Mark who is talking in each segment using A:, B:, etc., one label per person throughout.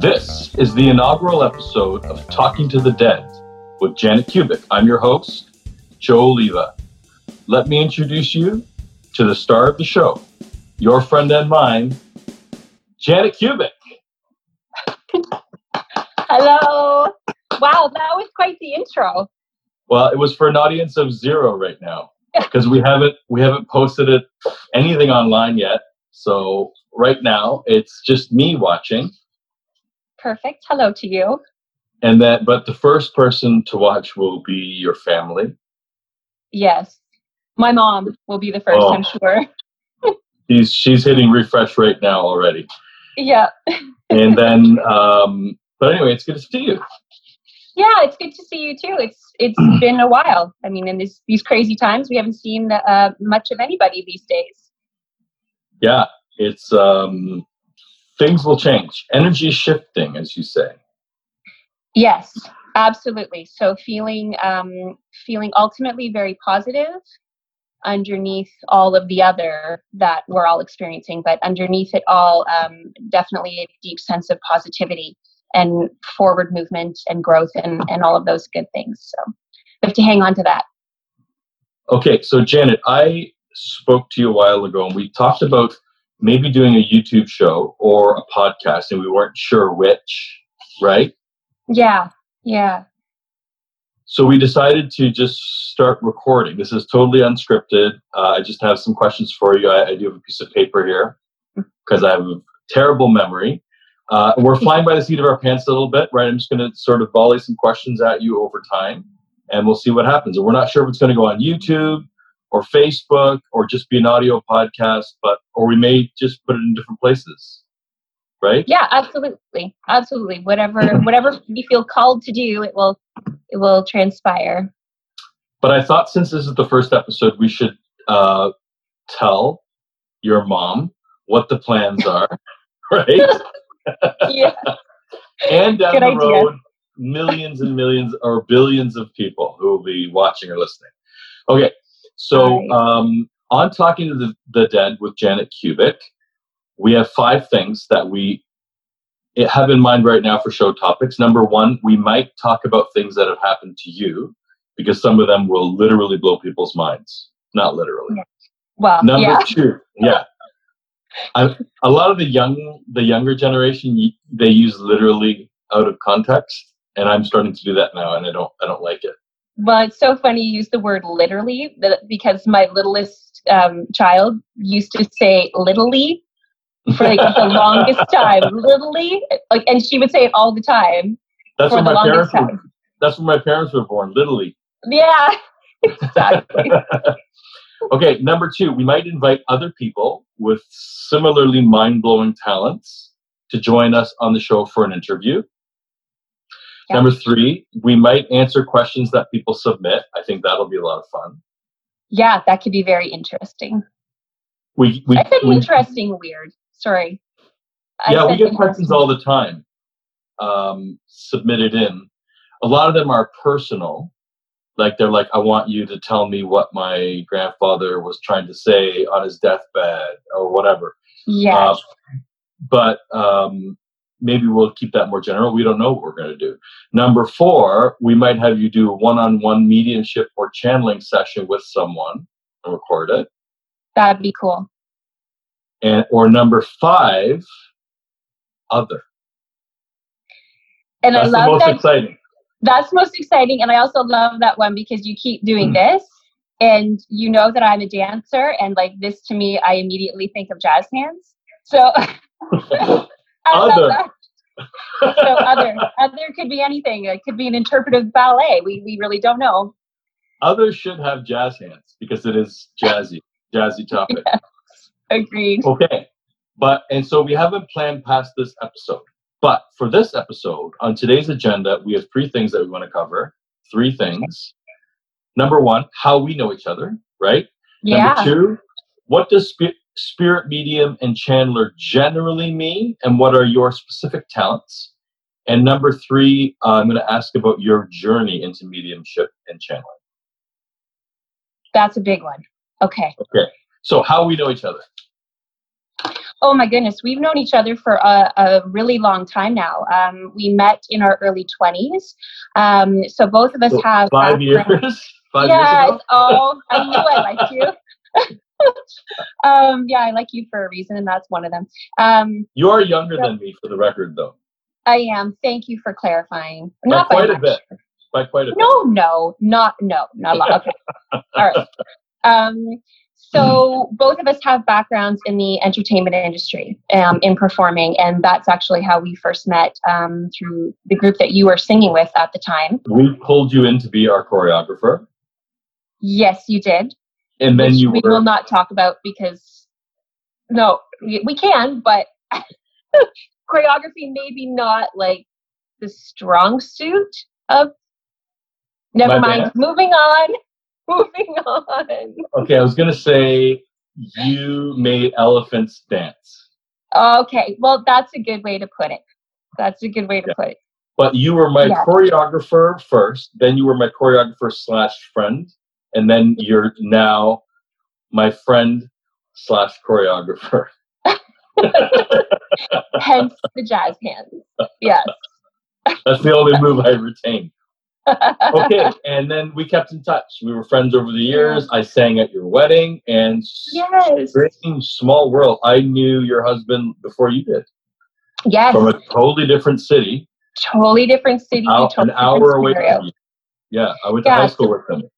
A: This is the inaugural episode of Talking to the Dead with Janet Kubik. I'm your host, Joe Oliva. Let me introduce you to the star of the show, your friend and mine, Janet Kubik.
B: Hello. Wow, that was quite the intro.
A: Well, it was for an audience of zero right now because we haven't we haven't posted it anything online yet. So right now it's just me watching
B: Perfect. Hello to you.
A: and that but the first person to watch will be your family.
B: Yes. My mom will be the first,
A: Oh.
B: I'm sure.
A: She's she's hitting refresh right now already.
B: Yeah.
A: And then um but anyway, it's good to see you.
B: Yeah, it's good to see you too. It's it's been a while. I mean, in these these crazy times, we haven't seen uh, much of anybody these days.
A: Yeah, it's um things will change. Energy is shifting, as you say.
B: Yes, absolutely. So feeling um, feeling ultimately very positive underneath all of the other that we're all experiencing, but underneath it all, um, definitely a deep sense of positivity and forward movement and growth and, and all of those good things. So we have to hang on to that.
A: Okay, so Janet, I spoke to you a while ago and we talked about maybe doing a YouTube show or a podcast and we weren't sure which, right?
B: Yeah, yeah.
A: So we decided to just start recording. This is totally unscripted. Uh, I just have some questions for you. I, I do have a piece of paper here because I have a terrible memory. Uh, we're flying by the seat of our pants a little bit, right? I'm just going to sort of volley some questions at you over time, and we'll see what happens. And we're not sure if it's going to go on YouTube or Facebook or just be an audio podcast, but or we may just put it in different places, right?
B: Yeah, absolutely. Absolutely. Whatever whatever you feel called to do, it will it will transpire.
A: But I thought since this is the first episode, we should uh, tell your mom what the plans are, right?
B: Yeah.
A: and down
B: Good
A: the
B: idea.
A: road, millions and millions or billions of people who will be watching or listening. Okay, so
B: Right.
A: um, on Talking to the, the Dead with Janet Kubik, we have five things that we have in mind right now for show topics. Number one, we might talk about things that have happened to you because some of them will literally blow people's minds. Not literally.
B: Well,
A: Number
B: yeah.
A: two, yeah. I, a lot of the young, the younger generation, they use literally out of context, and I'm starting to do that now, and I don't, I don't like it.
B: Well, it's so funny you use the word literally because my littlest um, child used to say littly for like the longest time. Littly, like, and she would say it all the time
A: That's
B: for
A: when
B: the
A: my
B: longest
A: parents were.
B: time.
A: That's when my parents were born, literally.
B: Yeah, exactly.
A: okay, number two, we might invite other people with similarly mind blowing talents to join us on the show for an interview.
B: Yeah.
A: Number three, we might answer questions that people submit. I think that'll be a lot of fun.
B: yeah, that could be very interesting.
A: We, we,
B: I said
A: we
B: interesting, weird. Sorry.
A: Yeah, we get questions all the time um, submitted in. A lot of them are personal. Like they're like, I want you to tell me what my grandfather was trying to say on his deathbed or whatever.
B: Yes.
A: Uh, but um, maybe we'll keep that more general. We don't know what we're going to do. Number four, we might have you do a one-on-one mediumship or channeling session with someone and record it.
B: That'd be cool.
A: And or number five, other.
B: And
A: That's
B: I love the
A: most
B: that.
A: exciting.
B: That's most exciting. And I also love that one because you keep doing hmm. this and you know that I'm a dancer. And like this to me, I immediately think of jazz hands. So
A: Other.
B: So other, other could be anything. It could be an interpretive ballet. We, we really don't know.
A: Others should have jazz hands because it is jazzy, jazzy topic.
B: Agreed.
A: Okay. But, and so we haven't planned past this episode. But for this episode, on today's agenda, we have three things that we want to cover. Three things. Number one, how we know each other, right?
B: Yeah.
A: Number two, what does spirit medium and channeler generally mean, and what are your specific talents? And number three, uh, I'm going to ask about your journey into mediumship and channeling.
B: That's a big one. Okay.
A: Okay. So, how we know each other.
B: Oh my goodness, we've known each other for a, a really long time now. Um, we met in our early twenties, um, so both of us
A: So
B: have
A: five years. Five years
B: yes.
A: ago.
B: Oh, I knew I liked you. um, yeah, I like you for a reason, and that's one of them. Um,
A: You are younger
B: Yeah.
A: than me, for the record, though,
B: I am. Thank you for clarifying.
A: by
B: Not by
A: quite a
B: much.
A: bit. By quite a bit.
B: No, no, not no, not a lot. Okay, all right. Um, so both of us have backgrounds in the entertainment industry, um, in performing, and that's actually how we first met um, through the group that you were singing with at the time.
A: We pulled you in to be our choreographer,
B: Yes, you did.
A: And then you
B: we
A: were
B: will not talk about because no, we we can, but choreography maybe not like the strong suit of. Never mind.
A: bad.
B: Moving on. Moving on.
A: okay. I was gonna say you made elephants dance,
B: Okay, well, that's a good way to put it. That's a good way to
A: Yeah.
B: put it.
A: but you were my
B: Yeah.
A: choreographer first. Then you were my choreographer slash friend, and then you're now my friend slash choreographer.
B: Hence the jazz hands. Yes.
A: That's the only move I retain. okay, and then we kept in touch. We were friends over the years. I sang at your wedding, and
B: yes.
A: small world. I knew your husband before you did,
B: Yes.
A: from a totally different city,
B: Totally different city.
A: out,
B: totally
A: an hour away from you. Yeah, I went to high school
B: so-
A: with him.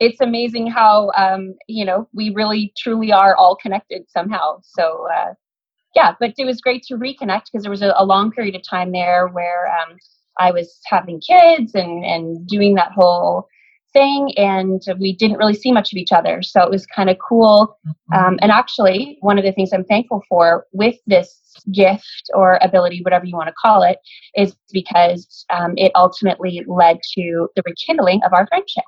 B: It's amazing how um, you know we really truly are all connected somehow. So uh, yeah but it was great to reconnect because there was a, a long period of time there where um, i was having kids and and doing that whole thing and we didn't really see much of each other. So it was kind of cool um, and actually one of the things i'm thankful for with this gift or ability whatever you want to call it is because um, it ultimately led to the rekindling of our friendship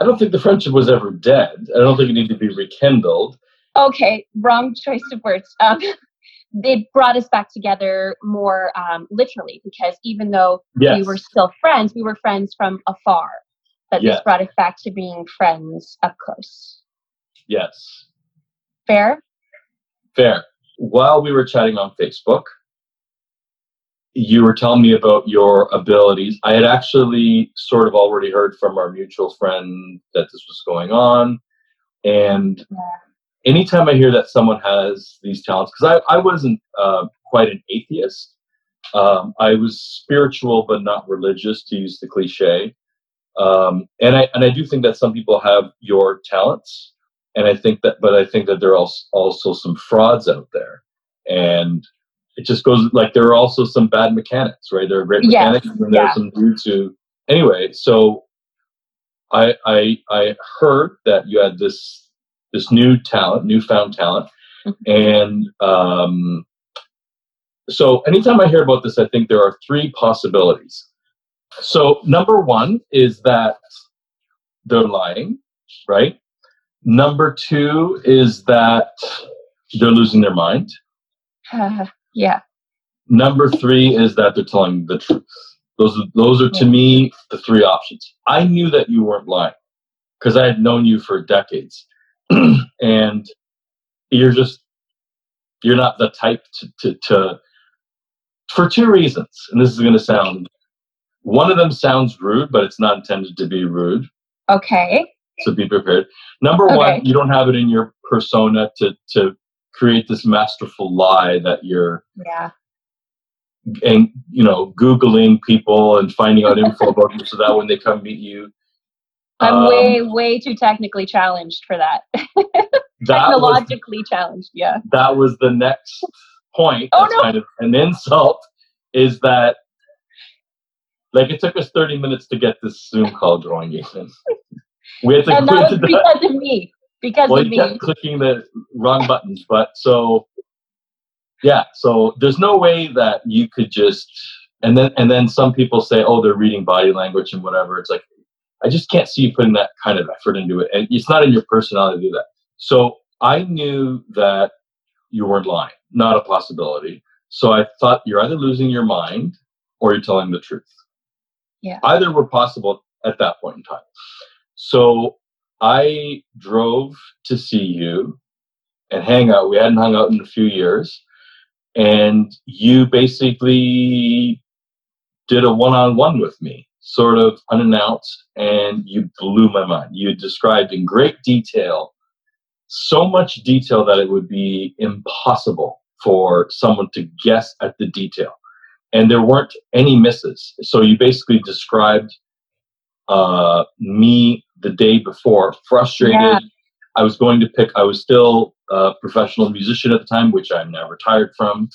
A: I don't think the friendship was ever dead. I don't think it needed to be rekindled.
B: okay, wrong choice of words. Um, it brought us back together more um, literally because even though
A: Yes.
B: we were still friends, we were friends from afar. But
A: Yes.
B: this brought us back to being friends up close.
A: Yes.
B: Fair?
A: Fair. While we were chatting on Facebook, you were telling me about your abilities. I had actually sort of already heard from our mutual friend that this was going on. And
B: Yeah.
A: anytime I hear that someone has these talents, because I, I wasn't uh, quite an atheist, um, I was spiritual but not religious, to use the cliche. Um, and I and I do think that some people have your talents, and I think that, but I think that there are also, also some frauds out there, and it just goes like there are also some bad mechanics, right? There are great
B: Yes,
A: mechanics, and there
B: yeah.
A: are some dudes who, anyway. So, I I I heard that you had this this new talent, newfound talent, and um, so anytime I hear about this, I think there are three possibilities. So number one is that they're lying, right? Number two is that they're losing their mind.
B: yeah.
A: Number three is that they're telling the truth. Those are, those are to me the three options. I knew that you weren't lying because I had known you for decades, and you're just you're not the type to, to, to for two reasons. And this is going to sound one of them sounds rude, but it's not intended to be rude.
B: Okay.
A: So be prepared. Number
B: Okay.
A: one, you don't have it in your persona to to create this masterful lie that you're
B: Yeah.
A: and you know googling people and finding out info about them so that when they come meet you
B: I'm
A: um,
B: way, way too technically challenged for that.
A: that was,
B: Technologically challenged. Yeah.
A: that was the next point
B: Oh,
A: that's
B: no.
A: kind of an insult is that like it took us 30 minutes to get this zoom call going Ethan. we had to,
B: And that was
A: to
B: because of me. Because
A: well
B: of me.
A: clicking the wrong buttons but so yeah so there's no way that you could just and then and then some people say oh they're reading body language and whatever. It's like i just can't see you putting that kind of effort into it. And it's not in your personality to do that. So i knew that you weren't lying. Not a possibility. So i thought you're either losing your mind or you're telling the truth.
B: Yeah.
A: either were possible at that point in time. So I drove to see you and hang out. We hadn't hung out in a few years. And you basically did a one on one with me, sort of unannounced, and you blew my mind. You described in great detail, so much detail that it would be impossible for someone to guess at the detail. And there weren't any misses. So you basically described uh, me the day before, frustrated. Yeah. I was going to pick, I was still a professional musician at the time, which I'm now retired from.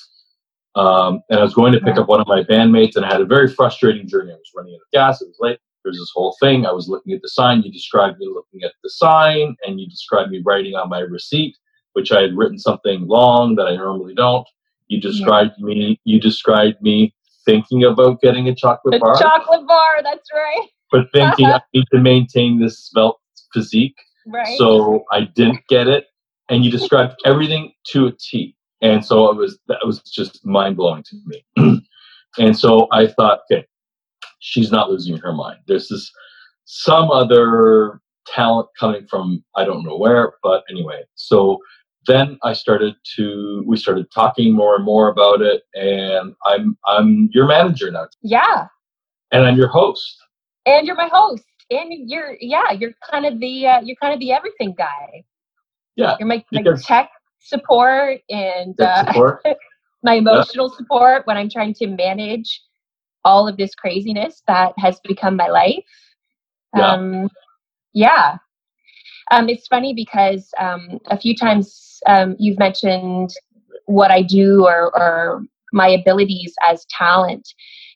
A: Um, and I was going to pick up one of my bandmates, and I had a very frustrating journey. I was running out of gas, it was late. There's this whole thing. I was looking at the sign. You described me looking at the sign, and you described me writing on my receipt, which I had written something long that I normally don't. You described yeah. me. You described me thinking about getting a chocolate
B: a
A: bar.
B: Chocolate bar. That's right.
A: But thinking I need to maintain this svelte physique.
B: Right.
A: So I didn't get it, and you described everything to a T. And so it was that was just mind blowing to me. and so I thought, okay, she's not losing her mind. There's this some other talent coming from I don't know where, but anyway. So then I started to we started talking more and more about it, and I'm I'm your manager now.
B: Yeah.
A: And I'm your host.
B: And you're my host. And you're yeah, you're kind of the uh, you're kind of the everything guy.
A: Yeah.
B: You're my, my tech support and uh,
A: support.
B: my emotional yeah. support when I'm trying to manage all of this craziness that has become my life.
A: Yeah. Um,
B: yeah. Um, it's funny because um, a few times um, you've mentioned what I do or, or my abilities as talent.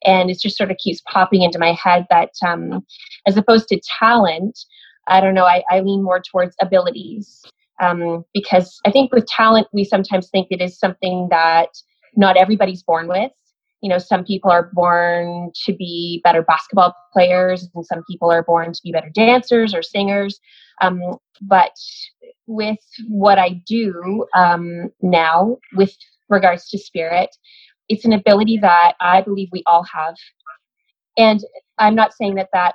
B: And it just sort of keeps popping into my head that um, as opposed to talent, I don't know, I, I lean more towards abilities um, because I think with talent, we sometimes think it is something that not everybody's born with. You know, some people are born to be better basketball players, and some people are born to be better dancers or singers. Um, but with what I do um, now, with regards to spirit, it's an ability that I believe we all have. And I'm not saying that that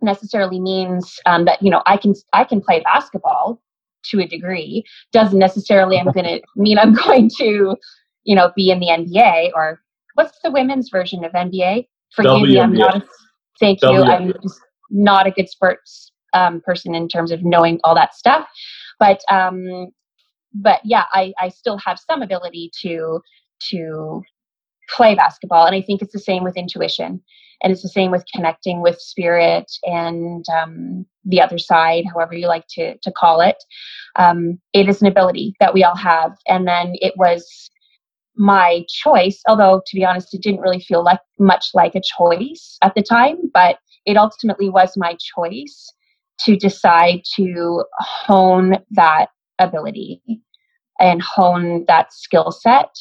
B: necessarily means um, that you know I can I can play basketball to a degree doesn't necessarily I'm going to mean I'm going to, you know, be in the NBA or what's the women's version of NBA?
A: Forgive me, I'm not. A,
B: thank you. I'm just not a good sports um, person in terms of knowing all that stuff, but um, but yeah, I I still have some ability to to play basketball, and I think it's the same with intuition and it's the same with connecting with spirit and um, the other side however you like to, to call it. Um, it is an ability that we all have and then it was my choice although to be honest it didn't really feel like much like a choice at the time but it ultimately was my choice to decide to hone that ability and hone that skill set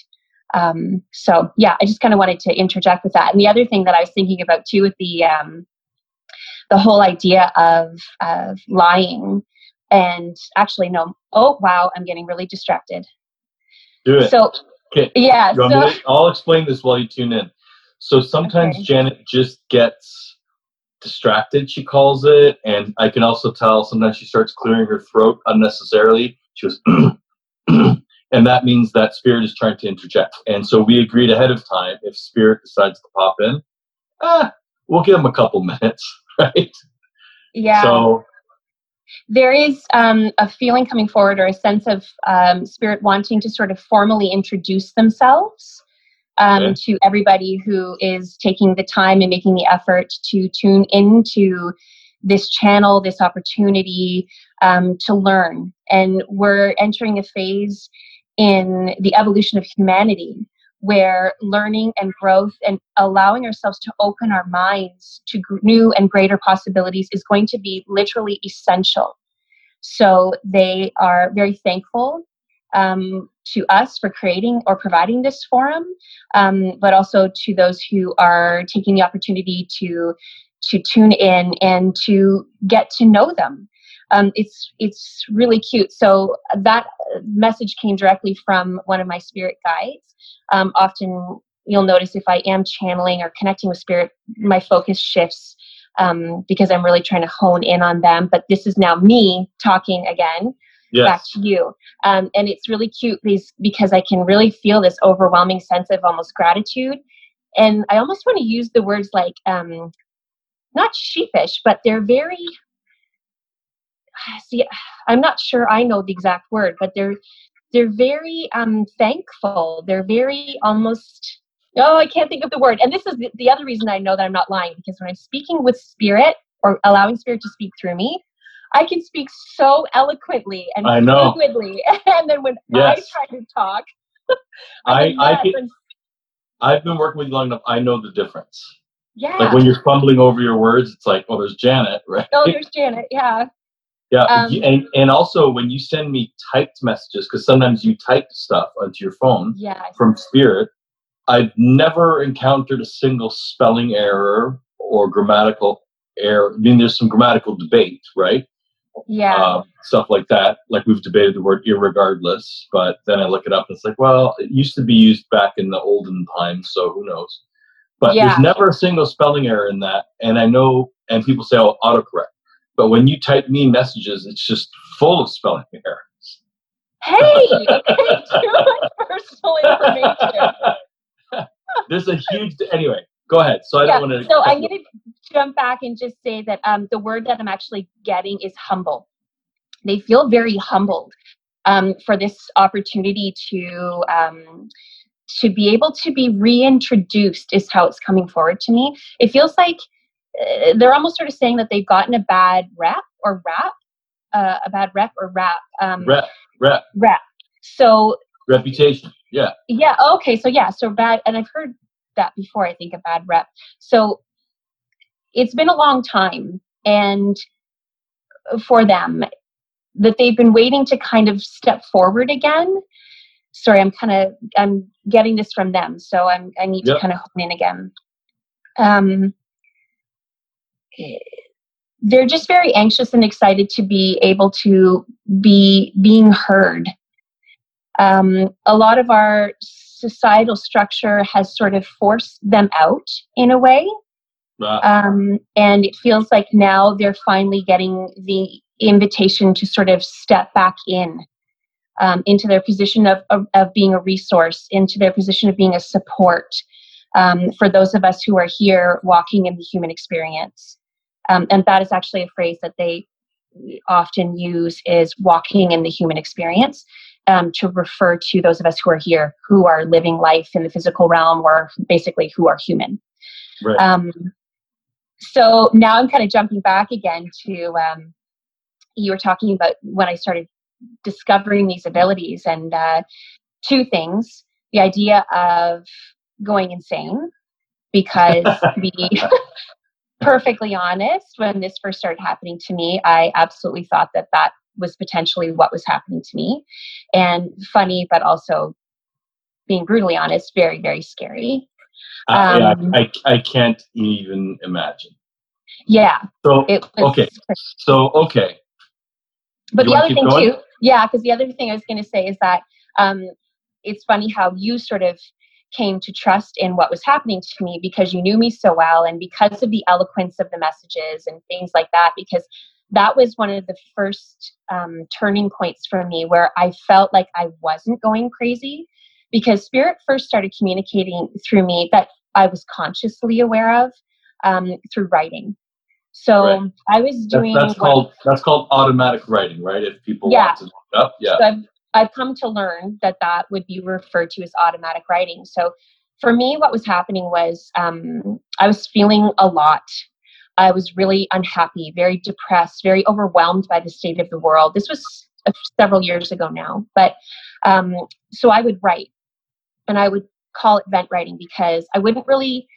B: um, so yeah, I just kind of wanted to interject with that. And the other thing that I was thinking about too with the um, the whole idea of of lying and actually no oh wow i'm getting really distracted.
A: Do it.
B: So okay. yeah so,
A: to, i'll explain this while you tune in. So sometimes okay. janet just gets distracted she calls it and i can also tell sometimes she starts clearing her throat unnecessarily. She goes and that means that spirit is trying to interject. And so we agreed ahead of time if spirit decides to pop in, ah, we'll give them a couple minutes, right?
B: Yeah.
A: So
B: there is um, a feeling coming forward or a sense of um, spirit wanting to sort of formally introduce themselves um, okay. to everybody who is taking the time and making the effort to tune into this channel, this opportunity um, to learn. And we're entering a phase in the evolution of humanity where learning and growth and allowing ourselves to open our minds to new and greater possibilities is going to be literally essential. So they are very thankful um, to us for creating or providing this forum, um, but also to those who are taking the opportunity to to tune in and to get to know them um, it's it's really cute. So that message came directly from one of my spirit guides. Um, often you'll notice if I am channeling or connecting with spirit, my focus shifts um, because I'm really trying to hone in on them. But this is now me talking again.
A: yes.
B: back to you. Um, and it's really cute because, because I can really feel this overwhelming sense of almost gratitude. And I almost want to use the words like, um, not sheepish, but they're very, see, I'm not sure I know the exact word, but they're, they're very um, thankful. They're very almost, oh, I can't think of the word. And this is the, the other reason I know that I'm not lying because when I'm speaking with spirit or allowing spirit to speak through me, I can speak so eloquently and
A: I know.
B: fluidly. and then when
A: Yes.
B: I try to talk,
A: I, I
B: yes,
A: can,
B: I'm-
A: I've been working with you long enough. I know the difference.
B: yeah.
A: Like when you're fumbling over your words, it's like, oh, there's Janet, right?
B: oh, there's Janet. Yeah.
A: Yeah,
B: Um,
A: and and also when you send me typed messages, because sometimes you type stuff onto your phone
B: Yeah.
A: from Spirit, I've never encountered a single spelling error or grammatical error. I mean, there's some grammatical debate, right?
B: Yeah.
A: Uh, stuff like that. Like we've debated the word irregardless, but then I look it up and it's like, well, it used to be used back in the olden times, so who knows? But
B: Yeah.
A: there's never a single spelling error in that, and I know. And people say, oh, autocorrect. But when you type me messages, it's just full of spelling errors.
B: hey, okay, too much personal information.
A: There's a huge. Anyway, go ahead. So I
B: Yeah,
A: don't want to.
B: So I'm going to jump back and just say that um, the word that I'm actually getting is humble. They feel very humbled um, for this opportunity to um, to be able to be reintroduced. Is how it's coming forward to me. It feels like they're almost sort of saying that they've gotten a bad rep or rap, uh, a bad rep or rap, um,
A: rep, rep,
B: rap. So
A: reputation. Yeah.
B: yeah. Okay. So yeah. So bad, and I've heard that before. I think a bad rep. So it's been a long time, and for them, that they've been waiting to kind of step forward again. Sorry, I'm kind of I'm getting this from them, so I'm I need
A: Yep.
B: to kind of hone in again. Um, eh, they're just very anxious and excited to be able to be being heard um, a lot of our societal structure has sort of forced them out in a way. Um, and it feels like now they're finally getting the invitation to sort of step back in um, into their position of, of, of being a resource, into their position of being a support um, for those of us who are here walking in the human experience. Um, and that is actually a phrase that they often use is walking in the human experience um, to refer to those of us who are here who are living life in the physical realm or basically who are human
A: right.
B: um, so now i'm kind of jumping back again to um, you were talking about when i started discovering these abilities and uh, two things the idea of going insane because to be perfectly honest when this first started happening to me i absolutely thought that that was potentially what was happening to me and funny but also being brutally honest very very scary
A: I, yeah,
B: um,
A: I, I can't even imagine.
B: yeah
A: So
B: it was
A: Okay. so okay,
B: But
A: You
B: the other thing
A: going?
B: too, yeah, because the other thing I was going to say is that um, it's funny how you sort of came to trust in what was happening to me because you knew me so well and because of the eloquence of the messages and things like that. Because that was one of the first um, turning points for me where I felt like I wasn't going crazy because spirit first started communicating through me that I was consciously aware of um, through writing. So
A: Right.
B: I was doing
A: that's
B: what-
A: called that's called automatic writing, right? If people
B: Yeah.
A: want to look up, yeah.
B: So I've, I've come to learn that that would be referred to as automatic writing. So for me, what was happening was um, I was feeling a lot. I was really unhappy, very depressed, very overwhelmed by the state of the world. This was several years ago now. But um, so I would write and I would call it vent writing because I wouldn't really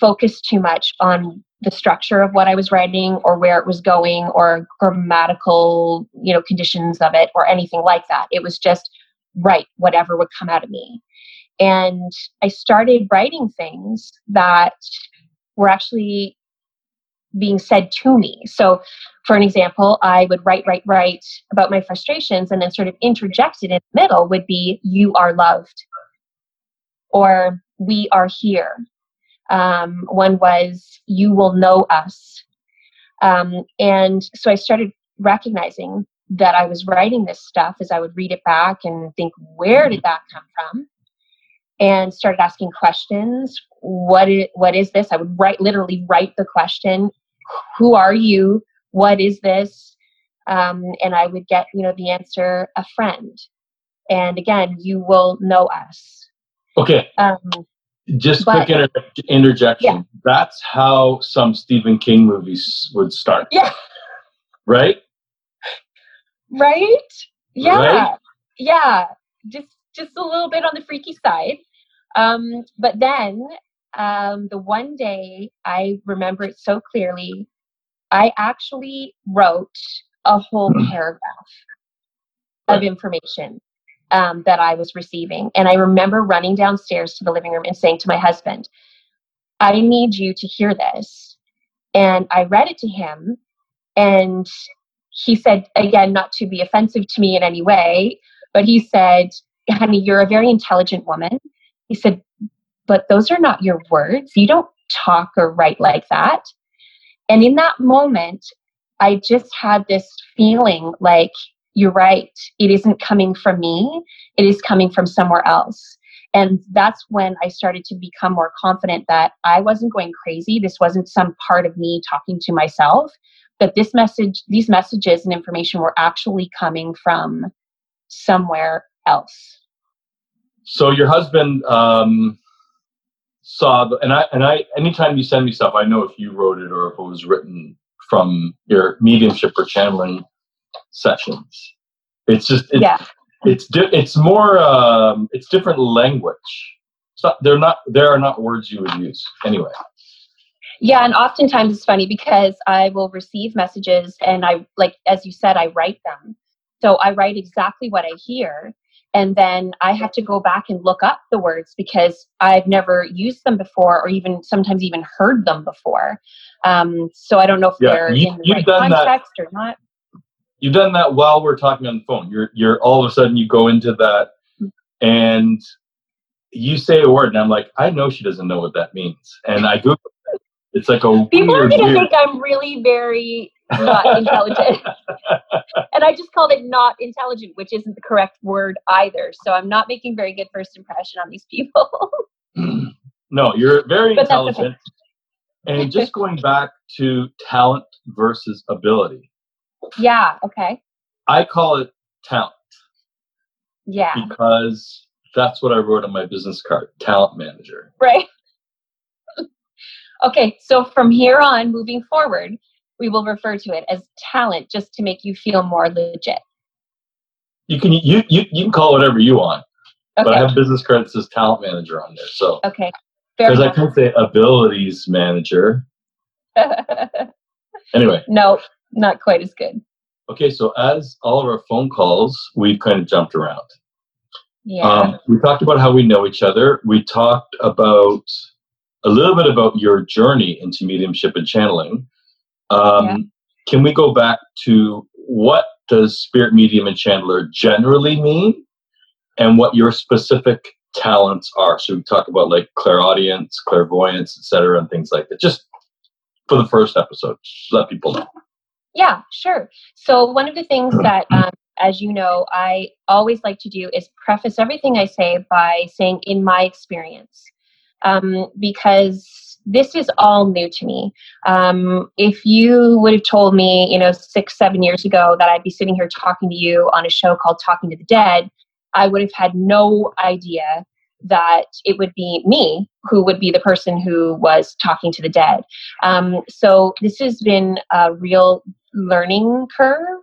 B: focus too much on the structure of what I was writing or where it was going or grammatical, you know, conditions of it or anything like that. It was just write whatever would come out of me. And I started writing things that were actually being said to me. So, for an example, I would write, write, write about my frustrations, and then sort of interjected in the middle would be, You are loved, or We are here. Um, one was, You will know us. Um, and so I started recognizing that I was writing this stuff as I would read it back and think, where did that come from? And started asking questions. What is, what is this? I would write, literally write the question, who are you? What is this? Um, and I would get, you know, the answer, a friend. And again, you will know us.
A: Okay. Um, Just but, quick inter- interjection. Yeah. That's how some Stephen King movies would start.
B: Yeah.
A: Right?
B: Right? Yeah. Right? Yeah. Just just a little bit on the freaky side. Um, but then um, the one day I remember it so clearly, I actually wrote a whole paragraph of information um, that I was receiving. And I remember running downstairs to the living room and saying to my husband, I need you to hear this. And I read it to him, and he said, again, not to be offensive to me in any way, but he said, honey, you're a very intelligent woman. He said, but those are not your words. You don't talk or write like that. And in that moment, I just had this feeling like, you're right, it isn't coming from me, it is coming from somewhere else. And that's when I started to become more confident that I wasn't going crazy. This wasn't some part of me talking to myself that this message, these messages and information were actually coming from somewhere else.
A: So your husband um, saw, the, and I, and I, anytime you send me stuff, I know if you wrote it or if it was written from your mediumship or channeling sessions. It's just, it's, yeah. it's, di- it's more, um, it's different language. It's not, they're not, there are not words you would use anyway.
B: Yeah, and oftentimes it's funny because I will receive messages and I like as you said I write them. So I write exactly what I hear and then I have to go back and look up the words because I've never used them before or even sometimes even heard them before. Um, so I don't know if yeah, they're you, in the right context that, or not.
A: You've done that while we're talking on the phone. You're you're all of a sudden you go into that and you say a word and I'm like, I know she doesn't know what that means. And I Google it's like a
B: people
A: weird,
B: are to think I'm really very not intelligent, and I just called it not intelligent, which isn't the correct word either. So I'm not making very good first impression on these people.
A: no, you're very but intelligent. Okay. and just going back to talent versus ability.
B: Yeah. Okay.
A: I call it talent.
B: Yeah.
A: Because that's what I wrote on my business card, talent manager.
B: Right. Okay, so from here on, moving forward, we will refer to it as talent just to make you feel more legit.
A: You can you you, you can call whatever you want. Okay. But I have business credits as talent manager on there. So
B: Okay.
A: Because I can say abilities manager. anyway.
B: No, not quite as good.
A: Okay, so as all of our phone calls, we've kind of jumped around.
B: Yeah. Um,
A: we talked about how we know each other. We talked about a little bit about your journey into mediumship and channeling. Um, yeah. Can we go back to what does spirit medium and channeler generally mean, and what your specific talents are? So we talk about like clairaudience, clairvoyance, etc., and things like that. Just for the first episode, let people know.
B: Yeah, sure. So one of the things that um, as you know, I always like to do is preface everything I say by saying, in my experience um, because this is all new to me. Um, if you would have told me, you know, six, seven years ago that I'd be sitting here talking to you on a show called Talking to the Dead, I would have had no idea that it would be me who would be the person who was talking to the dead. Um, so this has been a real learning curve.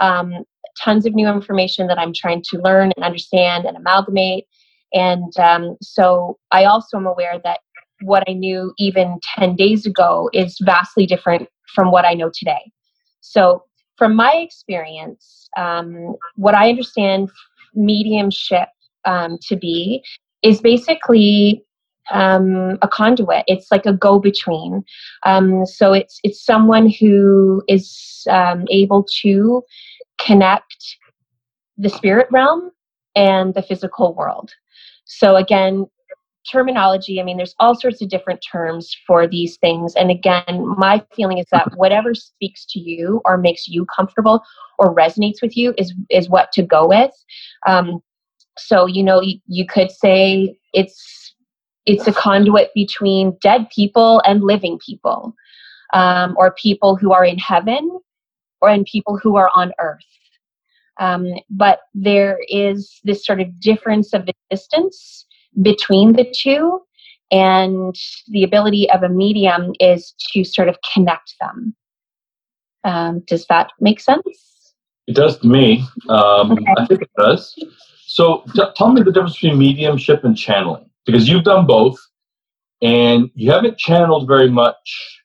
B: Um, tons of new information that I'm trying to learn and understand and amalgamate. And um, so I also am aware that what I knew even 10 days ago is vastly different from what I know today. So, from my experience, um, what I understand mediumship um, to be is basically um, a conduit. It's like a go-between. Um, so it's it's someone who is um, able to connect the spirit realm and the physical world. So again, terminology. I mean, there's all sorts of different terms for these things. And again, my feeling is that whatever speaks to you or makes you comfortable or resonates with you is is what to go with. Um, so you know, you, you could say it's it's a conduit between dead people and living people, um, or people who are in heaven, or in people who are on earth. Um, but there is this sort of difference of distance between the two, and the ability of a medium is to sort of connect them. Um, does that make sense?
A: It does to me. Um, okay. I think it does. So, t- tell me the difference between mediumship and channeling, because you've done both, and you haven't channeled very much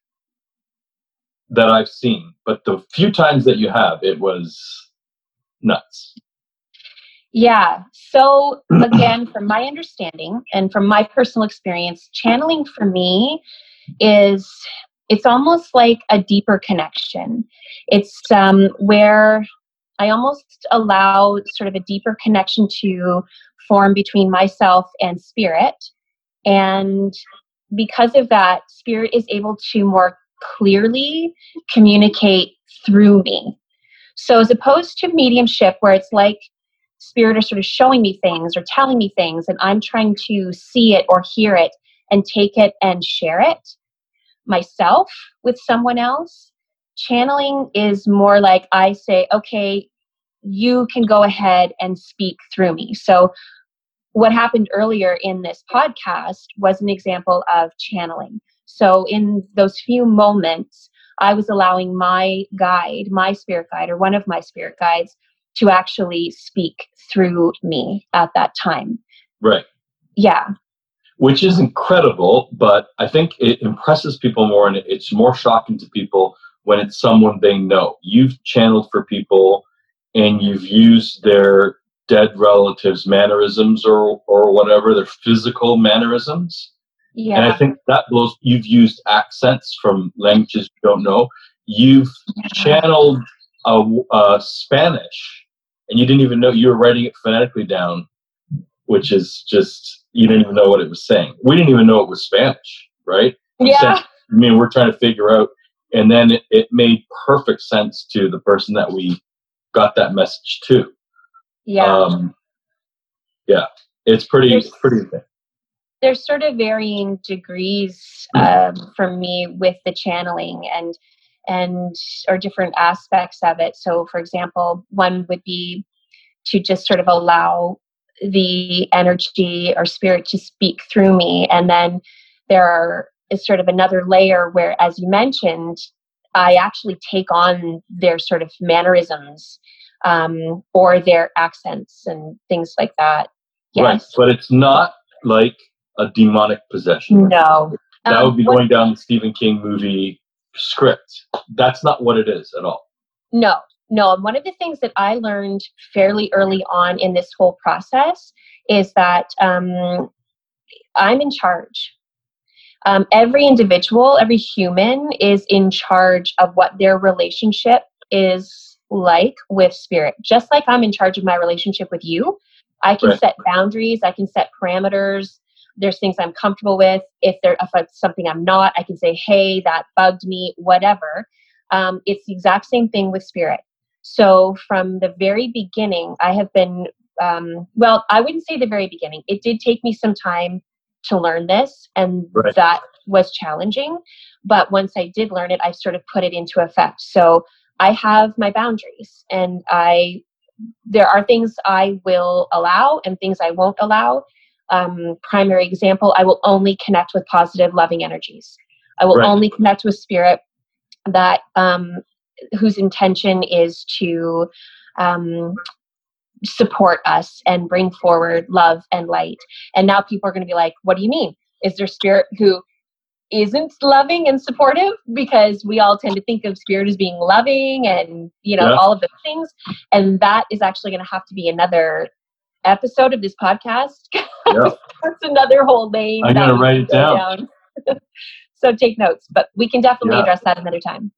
A: that I've seen. But the few times that you have, it was nuts.
B: Yeah. So, again, from my understanding and from my personal experience, channeling for me is it's almost like a deeper connection. It's um, where I almost allow sort of a deeper connection to form between myself and spirit. And because of that, spirit is able to more clearly communicate through me. So, as opposed to mediumship, where it's like spirit are sort of showing me things or telling me things, and I'm trying to see it or hear it and take it and share it myself with someone else. Channeling is more like I say, okay, you can go ahead and speak through me. So, what happened earlier in this podcast was an example of channeling. So, in those few moments, I was allowing my guide, my spirit guide, or one of my spirit guides, to actually speak through me at that time.
A: Right.
B: Yeah.
A: Which is incredible, but I think it impresses people more and it's more shocking to people when it's someone they know. You've channeled for people and you've used their dead relatives' mannerisms or, or whatever, their physical mannerisms. Yeah. And I think that blows, you've used accents from languages you don't know. You've channeled a, a Spanish and you didn't even know you were writing it phonetically down, which is just, you didn't even know what it was saying. We didn't even know it was Spanish, right?
B: Yeah.
A: I mean, we're trying to figure out, and then it, it made perfect sense to the person that we got that message to.
B: Yeah. Um,
A: yeah, it's pretty, there's, pretty.
B: There's sort of varying degrees um, for me with the channeling, and and or different aspects of it. So, for example, one would be to just sort of allow the energy or spirit to speak through me, and then there are, is sort of another layer where, as you mentioned, I actually take on their sort of mannerisms um, or their accents and things like that.
A: Yes. Right, but it's not like a demonic possession.
B: No.
A: That um, would be going down the Stephen King movie script. That's not what it is at all.
B: No, no. And one of the things that I learned fairly early on in this whole process is that um, I'm in charge. Um, every individual, every human is in charge of what their relationship is like with spirit. Just like I'm in charge of my relationship with you, I can right. set boundaries, I can set parameters, there's things I'm comfortable with. If there if it's something I'm not, I can say, hey, that bugged me, whatever. Um, it's the exact same thing with spirit. So from the very beginning, I have been um, well, I wouldn't say the very beginning. It did take me some time to learn this, and right. that was challenging. But once I did learn it, I sort of put it into effect. So I have my boundaries, and I there are things I will allow and things I won't allow um, primary example, I will only connect with positive, loving energies. I will right. only connect with spirit that um, whose intention is to um, support us and bring forward love and light. And now people are going to be like, "What do you mean? Is there spirit who isn't loving and supportive?" Because we all tend to think of spirit as being loving and you know yeah. all of the things, and that is actually going to have to be another episode of this podcast. Yep. That's another whole lane.
A: I'm gonna write it down.
B: down. so take notes, but we can definitely yeah. address that another time.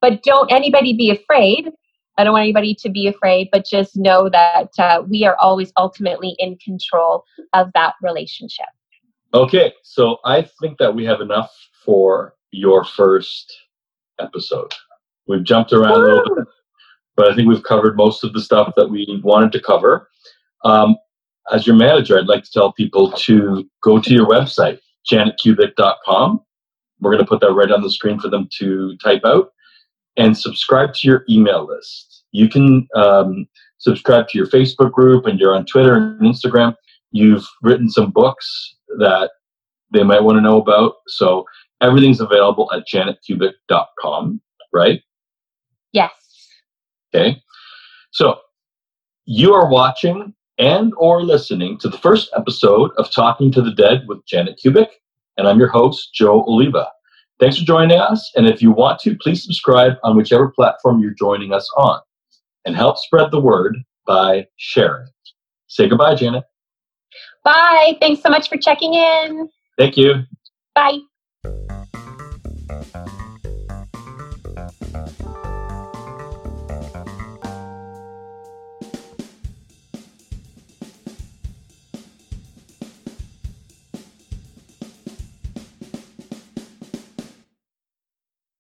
B: But don't anybody be afraid. I don't want anybody to be afraid, but just know that uh, we are always ultimately in control of that relationship.
A: Okay, so I think that we have enough for your first episode. We've jumped around Woo! a little bit, but I think we've covered most of the stuff that we wanted to cover. Um, as your manager, I'd like to tell people to go to your website, janetkubik.com. We're going to put that right on the screen for them to type out and subscribe to your email list. You can um, subscribe to your Facebook group and you're on Twitter and Instagram. You've written some books that they might want to know about. So everything's available at janetkubik.com, right?
B: Yes.
A: Okay. So you are watching and or listening to the first episode of Talking to the Dead with Janet Kubik, and I'm your host, Joe Oliva. Thanks for joining us, and if you want to, please subscribe on whichever platform you're joining us on, and help spread the word by sharing. Say goodbye, Janet.
B: Bye. Thanks so much for checking in.
A: Thank you.
B: Bye.